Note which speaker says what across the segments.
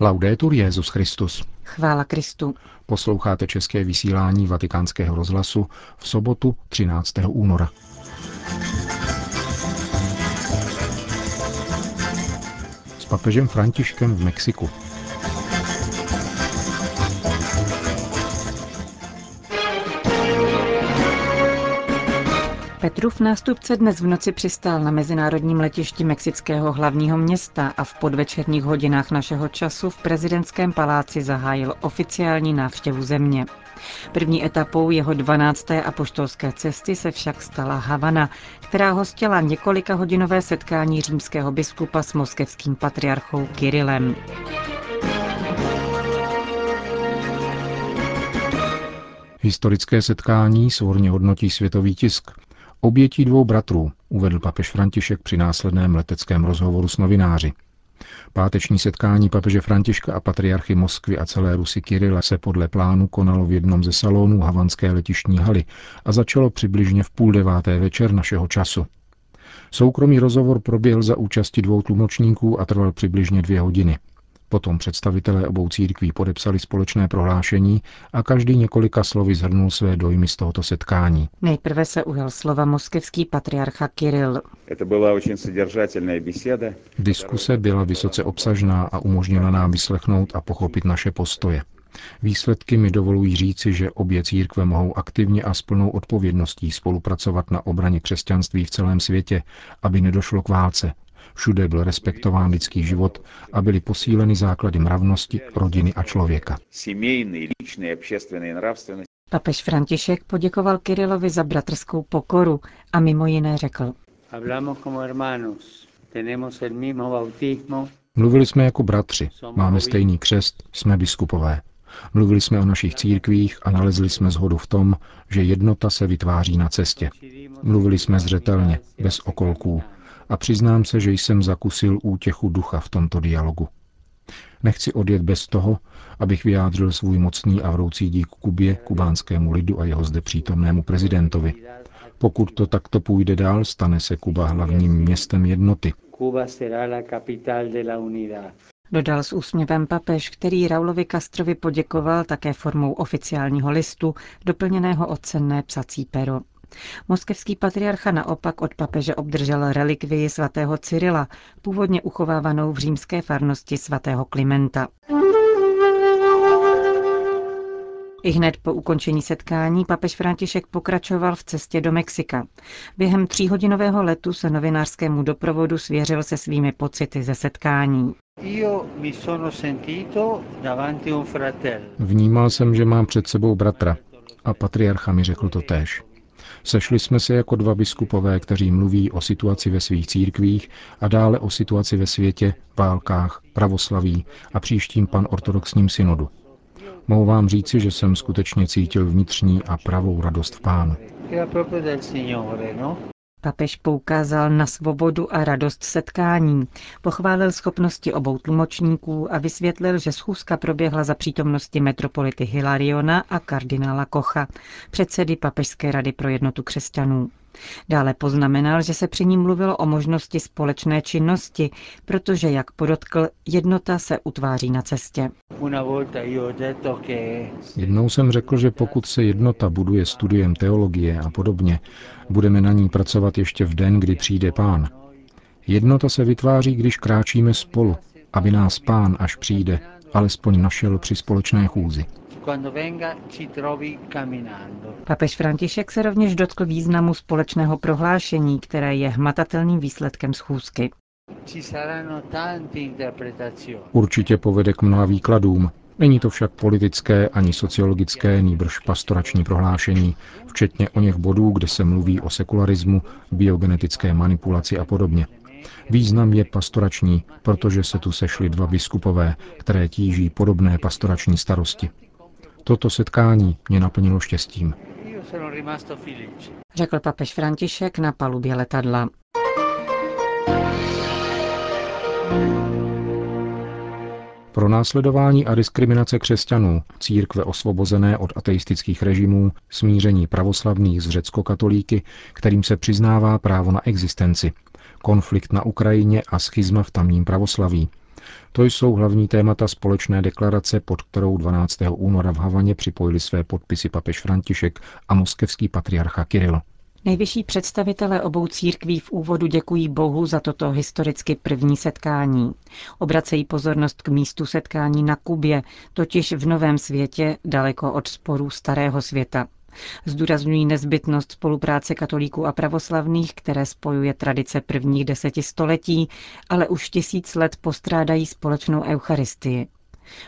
Speaker 1: Laudetur Jezus Christus.
Speaker 2: Chvála Kristu.
Speaker 1: Posloucháte české vysílání Vatikánského rozhlasu v sobotu 13. února. S papežem Františkem v Mexiku.
Speaker 2: Petrův nástupce dnes v noci přistál na mezinárodním letišti mexického hlavního města a v podvečerních hodinách našeho času v prezidentském paláci zahájil oficiální návštěvu země. První etapou jeho 12. apoštolské cesty se však stala Havana, která hostila několika hodinové setkání římského biskupa s moskevským patriarchou Kirilem.
Speaker 1: Historické setkání svorně hodnotí světový tisk. Obětí dvou bratrů, uvedl papež František při následném leteckém rozhovoru s novináři. Páteční setkání papeže Františka a patriarchy Moskvy a celé Rusy Kirila se podle plánu konalo v jednom ze salonů havanské letištní haly a začalo přibližně v půl deváté večer našeho času. Soukromý rozhovor proběhl za účasti dvou tlumočníků a trval přibližně dvě hodiny. Potom představitelé obou církví podepsali společné prohlášení a každý několika slovy zhrnul své dojmy z tohoto setkání.
Speaker 2: Nejprve se ujal slova moskevský patriarcha Kiril.
Speaker 1: Diskuse byla vysoce obsažná a umožnila nám vyslechnout a pochopit naše postoje. Výsledky mi dovolují říci, že obě církve mohou aktivně a s plnou odpovědností spolupracovat na obraně křesťanství v celém světě, aby nedošlo k válce, Všude byl respektován lidský život a byly posíleny základy mravnosti, rodiny a člověka.
Speaker 2: Papež František poděkoval Kirilovi za bratrskou pokoru a mimo jiné řekl.
Speaker 1: Mluvili jsme jako bratři, máme stejný křest, jsme biskupové. Mluvili jsme o našich církvích a nalezli jsme zhodu v tom, že jednota se vytváří na cestě. Mluvili jsme zřetelně, bez okolků, a přiznám se, že jsem zakusil útěchu ducha v tomto dialogu. Nechci odjet bez toho, abych vyjádřil svůj mocný a vroucí dík Kubě, kubánskému lidu a jeho zde přítomnému prezidentovi. Pokud to takto půjde dál, stane se Kuba hlavním městem jednoty.
Speaker 2: Dodal s úsměvem papež, který Raulovi Castrovi poděkoval také formou oficiálního listu, doplněného o cenné psací pero. Moskevský patriarcha naopak od papeže obdržel relikvii svatého Cyrila, původně uchovávanou v římské farnosti svatého Klimenta. I hned po ukončení setkání papež František pokračoval v cestě do Mexika. Během tříhodinového letu se novinářskému doprovodu svěřil se svými pocity ze setkání.
Speaker 1: Vnímal jsem, že mám před sebou bratra a patriarcha mi řekl to též. Sešli jsme se jako dva biskupové, kteří mluví o situaci ve svých církvích a dále o situaci ve světě, válkách, pravoslaví a příštím panortodoxním synodu. Mohu vám říci, že jsem skutečně cítil vnitřní a pravou radost v pánu.
Speaker 2: Papež poukázal na svobodu a radost setkání, pochválil schopnosti obou tlumočníků a vysvětlil, že schůzka proběhla za přítomnosti metropolity Hilariona a kardinála Kocha, předsedy Papežské rady pro jednotu křesťanů. Dále poznamenal, že se při ní mluvilo o možnosti společné činnosti, protože, jak podotkl, jednota se utváří na cestě.
Speaker 1: Jednou jsem řekl, že pokud se jednota buduje studiem teologie a podobně, budeme na ní pracovat ještě v den, kdy přijde pán. Jednota se vytváří, když kráčíme spolu, aby nás pán, až přijde, alespoň našel při společné chůzi.
Speaker 2: Papež František se rovněž dotkl významu společného prohlášení, které je hmatatelným výsledkem schůzky.
Speaker 1: Určitě povede k mnoha výkladům. Není to však politické ani sociologické, nýbrž pastorační prohlášení, včetně o něch bodů, kde se mluví o sekularismu, biogenetické manipulaci a podobně. Význam je pastorační, protože se tu sešli dva biskupové, které tíží podobné pastorační starosti. Toto setkání mě naplnilo štěstím.
Speaker 2: Řekl papež František na palubě letadla.
Speaker 1: Pro následování a diskriminace křesťanů, církve osvobozené od ateistických režimů, smíření pravoslavných s řecko-katolíky, kterým se přiznává právo na existenci, konflikt na Ukrajině a schizma v tamním pravoslaví, To jsou hlavní témata společné deklarace, pod kterou 12. února v Havaně připojili své podpisy papež František a moskevský patriarcha Kiril.
Speaker 2: Nejvyšší představitelé obou církví v úvodu děkují Bohu za toto historicky první setkání. Obracejí pozornost k místu setkání na Kubě, totiž v novém světě, daleko od sporů starého světa. Zdůrazňují nezbytnost spolupráce katolíků a pravoslavných, které spojuje tradice prvních deseti století, ale už tisíc let postrádají společnou eucharistii.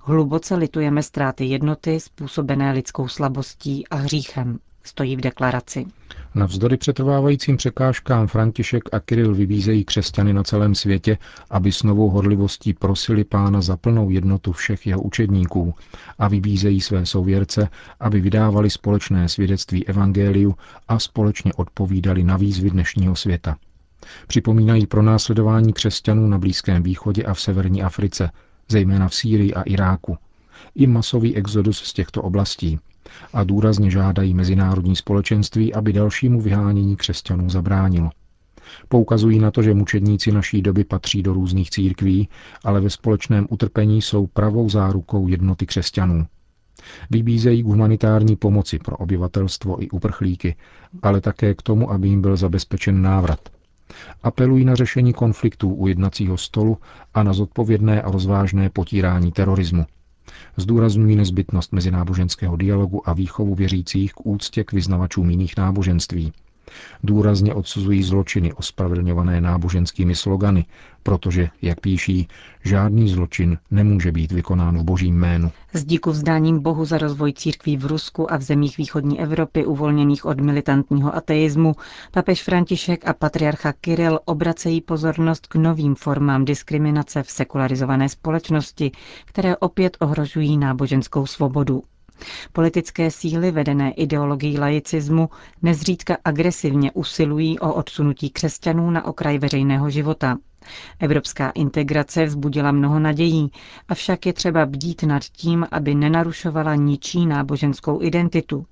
Speaker 2: Hluboce litujeme ztráty jednoty způsobené lidskou slabostí a hříchem, stojí v deklaraci.
Speaker 1: Navzdory přetrvávajícím překážkám František a Kiril vybízejí křesťany na celém světě, aby s novou horlivostí prosili pána za plnou jednotu všech jeho učedníků a vybízejí své souvěrce, aby vydávali společné svědectví evangeliu a společně odpovídali na výzvy dnešního světa. Připomínají pronásledování křesťanů na Blízkém východě a v severní Africe, zejména v Sýrii a Iráku, i masový exodus z těchto oblastí, a důrazně žádají mezinárodní společenství, aby dalšímu vyhánění křesťanů zabránilo. Poukazují na to, že mučedníci naší doby patří do různých církví, ale ve společném utrpení jsou pravou zárukou jednoty křesťanů. Vybízejí k humanitární pomoci pro obyvatelstvo i uprchlíky, ale také k tomu, aby jim byl zabezpečen návrat. Apelují na řešení konfliktů u jednacího stolu a na zodpovědné a rozvážné potírání terorismu. Zdůrazňují nezbytnost mezináboženského dialogu a výchovu věřících k úctě k vyznavačům jiných náboženství. Důrazně odsuzují zločiny ospravedlňované náboženskými slogany, protože, jak píší, žádný zločin nemůže být vykonán v božím jménu.
Speaker 2: S díku vzdáním Bohu za rozvoj církví v Rusku a v zemích východní Evropy uvolněných od militantního ateismu, papež František a patriarcha Kiril obracejí pozornost k novým formám diskriminace v sekularizované společnosti, které opět ohrožují náboženskou svobodu. Politické síly vedené ideologií laicismu nezřídka agresivně usilují o odsunutí křesťanů na okraj veřejného života. Evropská integrace vzbudila mnoho nadějí, avšak je třeba bdít nad tím, aby nenarušovala ničí náboženskou identitu.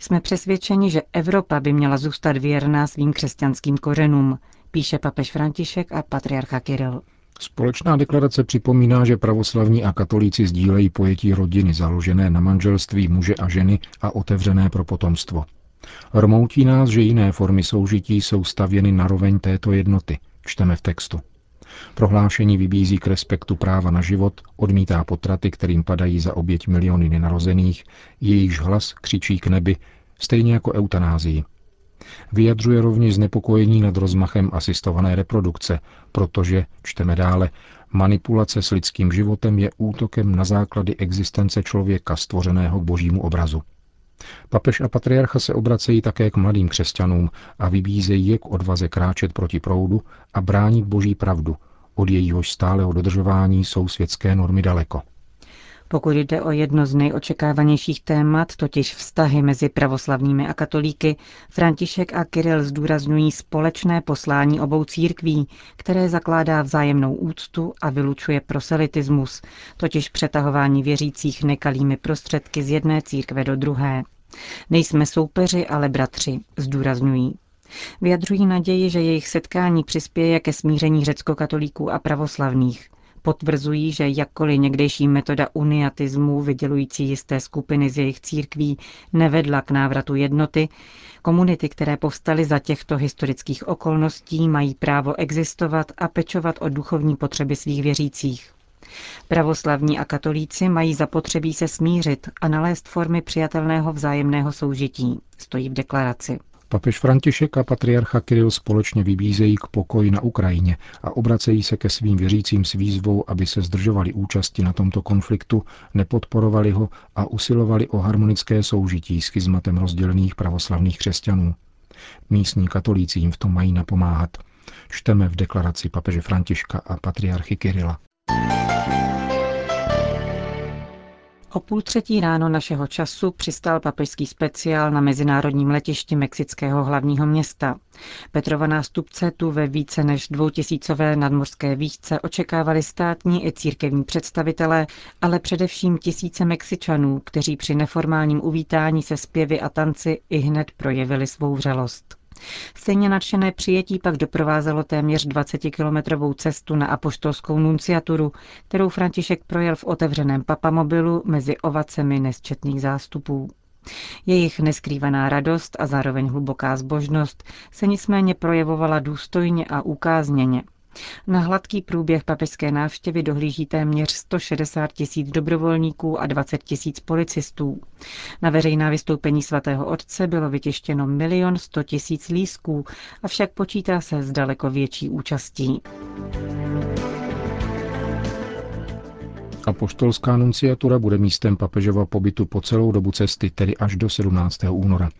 Speaker 2: Jsme přesvědčeni, že Evropa by měla zůstat věrná svým křesťanským kořenům, píše papež František a patriarcha Kiril.
Speaker 1: Společná deklarace připomíná, že pravoslavní a katolíci sdílejí pojetí rodiny založené na manželství muže a ženy a otevřené pro potomstvo. Rmoutí nás, že jiné formy soužití jsou stavěny na roveň této jednoty, čteme v textu. Prohlášení vybízí k respektu práva na život, odmítá potraty, kterým padají za oběť miliony nenarozených, jejichž hlas křičí k nebi, stejně jako eutanázii. Vyjadřuje rovněž znepokojení nad rozmachem asistované reprodukce, protože, čteme dále, manipulace s lidským životem je útokem na základy existence člověka stvořeného k božímu obrazu. Papež a patriarcha se obracejí také k mladým křesťanům a vybízejí je k odvaze kráčet proti proudu a bránit boží pravdu, od jejíhož stáleho dodržování jsou světské normy daleko.
Speaker 2: Pokud jde o jedno z nejočekávanějších témat, totiž vztahy mezi pravoslavnými a katolíky, František a Kiril zdůrazňují společné poslání obou církví, které zakládá vzájemnou úctu a vylučuje proselitismus, totiž přetahování věřících nekalými prostředky z jedné církve do druhé. Nejsme soupeři, ale bratři, zdůrazňují. Vyjadřují naději, že jejich setkání přispěje ke smíření řecko-katolíků a pravoslavných potvrzují, že jakkoliv někdejší metoda uniatismu vydělující jisté skupiny z jejich církví nevedla k návratu jednoty, komunity, které povstaly za těchto historických okolností, mají právo existovat a pečovat o duchovní potřeby svých věřících. Pravoslavní a katolíci mají zapotřebí se smířit a nalézt formy přijatelného vzájemného soužití, stojí v deklaraci.
Speaker 1: Papež František a patriarcha Kiril společně vybízejí k pokoji na Ukrajině a obracejí se ke svým věřícím s výzvou, aby se zdržovali účasti na tomto konfliktu, nepodporovali ho a usilovali o harmonické soužití s schizmatem rozdělených pravoslavných křesťanů. Místní katolíci jim v tom mají napomáhat. Čteme v deklaraci papeže Františka a patriarchy Kirila.
Speaker 2: O půl třetí ráno našeho času přistál papežský speciál na mezinárodním letišti mexického hlavního města. Petrova nástupce tu ve více než dvoutisícové nadmořské výšce očekávali státní i církevní představitelé, ale především tisíce Mexičanů, kteří při neformálním uvítání se zpěvy a tanci i hned projevili svou vřelost. Stejně nadšené přijetí pak doprovázelo téměř 20-kilometrovou cestu na apoštolskou nunciaturu, kterou František projel v otevřeném papamobilu mezi ovacemi nesčetných zástupů. Jejich neskrývaná radost a zároveň hluboká zbožnost se nicméně projevovala důstojně a ukázněně. Na hladký průběh papežské návštěvy dohlíží téměř 160 tisíc dobrovolníků a 20 tisíc policistů. Na veřejná vystoupení svatého otce bylo vytištěno milion 100 tisíc lísků, avšak počítá se s daleko větší účastí.
Speaker 1: Apoštolská nunciatura bude místem papežova pobytu po celou dobu cesty, tedy až do 17. února.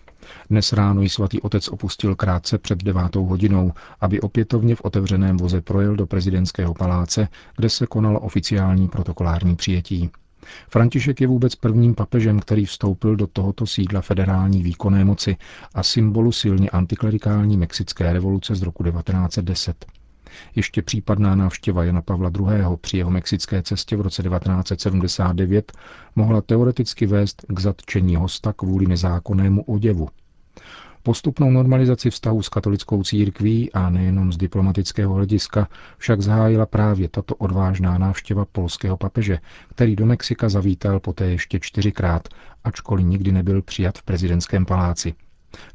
Speaker 1: Dnes ráno ji svatý otec opustil krátce před devátou hodinou, aby opětovně v otevřeném voze projel do prezidentského paláce, kde se konalo oficiální protokolární přijetí. František je vůbec prvním papežem, který vstoupil do tohoto sídla federální výkonné moci a symbolu silně antiklerikální mexické revoluce z roku 1910. Ještě případná návštěva Jana Pavla II. při jeho mexické cestě v roce 1979 mohla teoreticky vést k zatčení hosta kvůli nezákonnému oděvu. Postupnou normalizaci vztahu s katolickou církví a nejenom z diplomatického hlediska však zahájila právě tato odvážná návštěva polského papeže, který do Mexika zavítal poté ještě čtyřikrát, ačkoliv nikdy nebyl přijat v prezidentském paláci.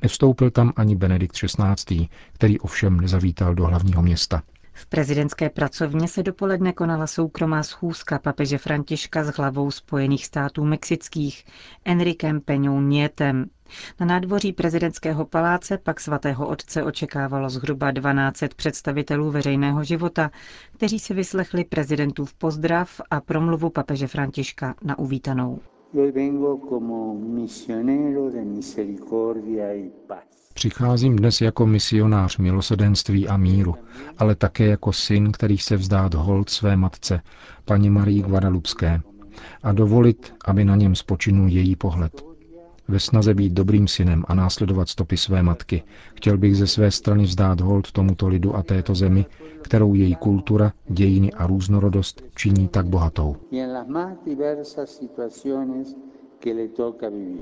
Speaker 1: Nevstoupil tam ani Benedikt XVI., který ovšem nezavítal do hlavního města.
Speaker 2: V prezidentské pracovně se dopoledne konala soukromá schůzka papeže Františka s hlavou Spojených států mexických Enrikem Peňou Nietem. Na nádvoří prezidentského paláce pak svatého otce očekávalo zhruba 12 představitelů veřejného života, kteří si vyslechli prezidentův pozdrav a promluvu papeže Františka na uvítanou.
Speaker 1: Přicházím dnes jako misionář milosedenství a míru, ale také jako syn, který se vzdát hold své matce, paní Marii Guadalupské, a dovolit, aby na něm spočinul její pohled. Ve snaze být dobrým synem a následovat stopy své matky, chtěl bych ze své strany vzdát hold tomuto lidu a této zemi, kterou její kultura, dějiny a různorodost činí tak bohatou.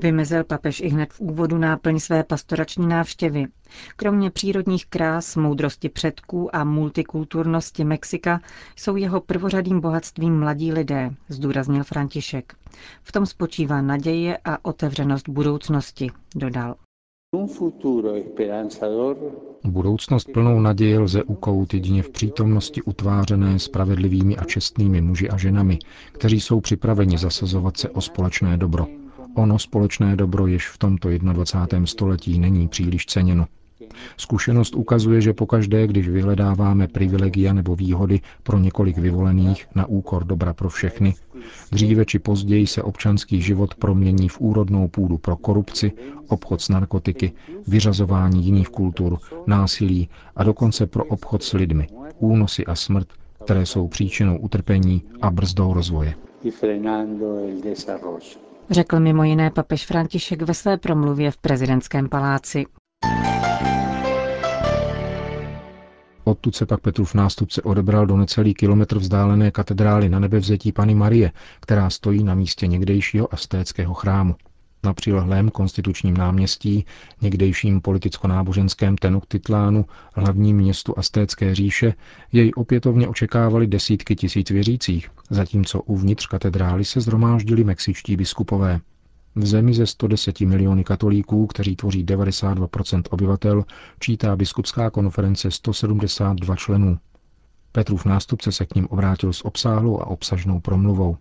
Speaker 2: Vymezil papež i hned v úvodu náplň své pastorační návštěvy. Kromě přírodních krás, moudrosti předků a multikulturnosti Mexika jsou jeho prvořadým bohatstvím mladí lidé, zdůraznil František. V tom spočívá naděje a otevřenost budoucnosti, dodal.
Speaker 1: Budoucnost plnou naděje lze ukout jedině v přítomnosti utvářené spravedlivými a čestnými muži a ženami, kteří jsou připraveni zasazovat se o společné dobro. Ono společné dobro, jež v tomto 21. století není příliš ceněno. Zkušenost ukazuje, že pokaždé, když vyhledáváme privilegia nebo výhody pro několik vyvolených na úkor dobra pro všechny, dříve či později se občanský život promění v úrodnou půdu pro korupci, obchod s narkotiky, vyřazování jiných kultur, násilí a dokonce pro obchod s lidmi, únosy a smrt, které jsou příčinou utrpení a brzdou rozvoje.
Speaker 2: Řekl mimo jiné papež František ve své promluvě v prezidentském paláci.
Speaker 1: Odtud se pak Petrův nástupce odebral do necelý kilometr vzdálené katedrály na nebevzetí Pany Marie, která stojí na místě někdejšího astéckého chrámu. Na přilehlém konstitučním náměstí, někdejším politicko-náboženském Tenochtitlánu, hlavním městu Astécké říše, jej opětovně očekávali desítky tisíc věřících, zatímco uvnitř katedrály se zhromáždili mexičtí biskupové. V zemi ze 110 miliony katolíků, kteří tvoří 92% obyvatel, čítá biskupská konference 172 členů. Petrův nástupce se k ním obrátil s obsáhlou a obsažnou promluvou.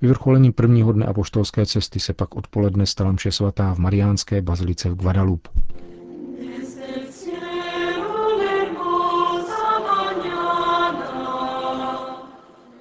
Speaker 1: Vyvrcholením prvního dne apoštolské cesty se pak odpoledne stala mše svatá v Mariánské bazilice v Guadalupe.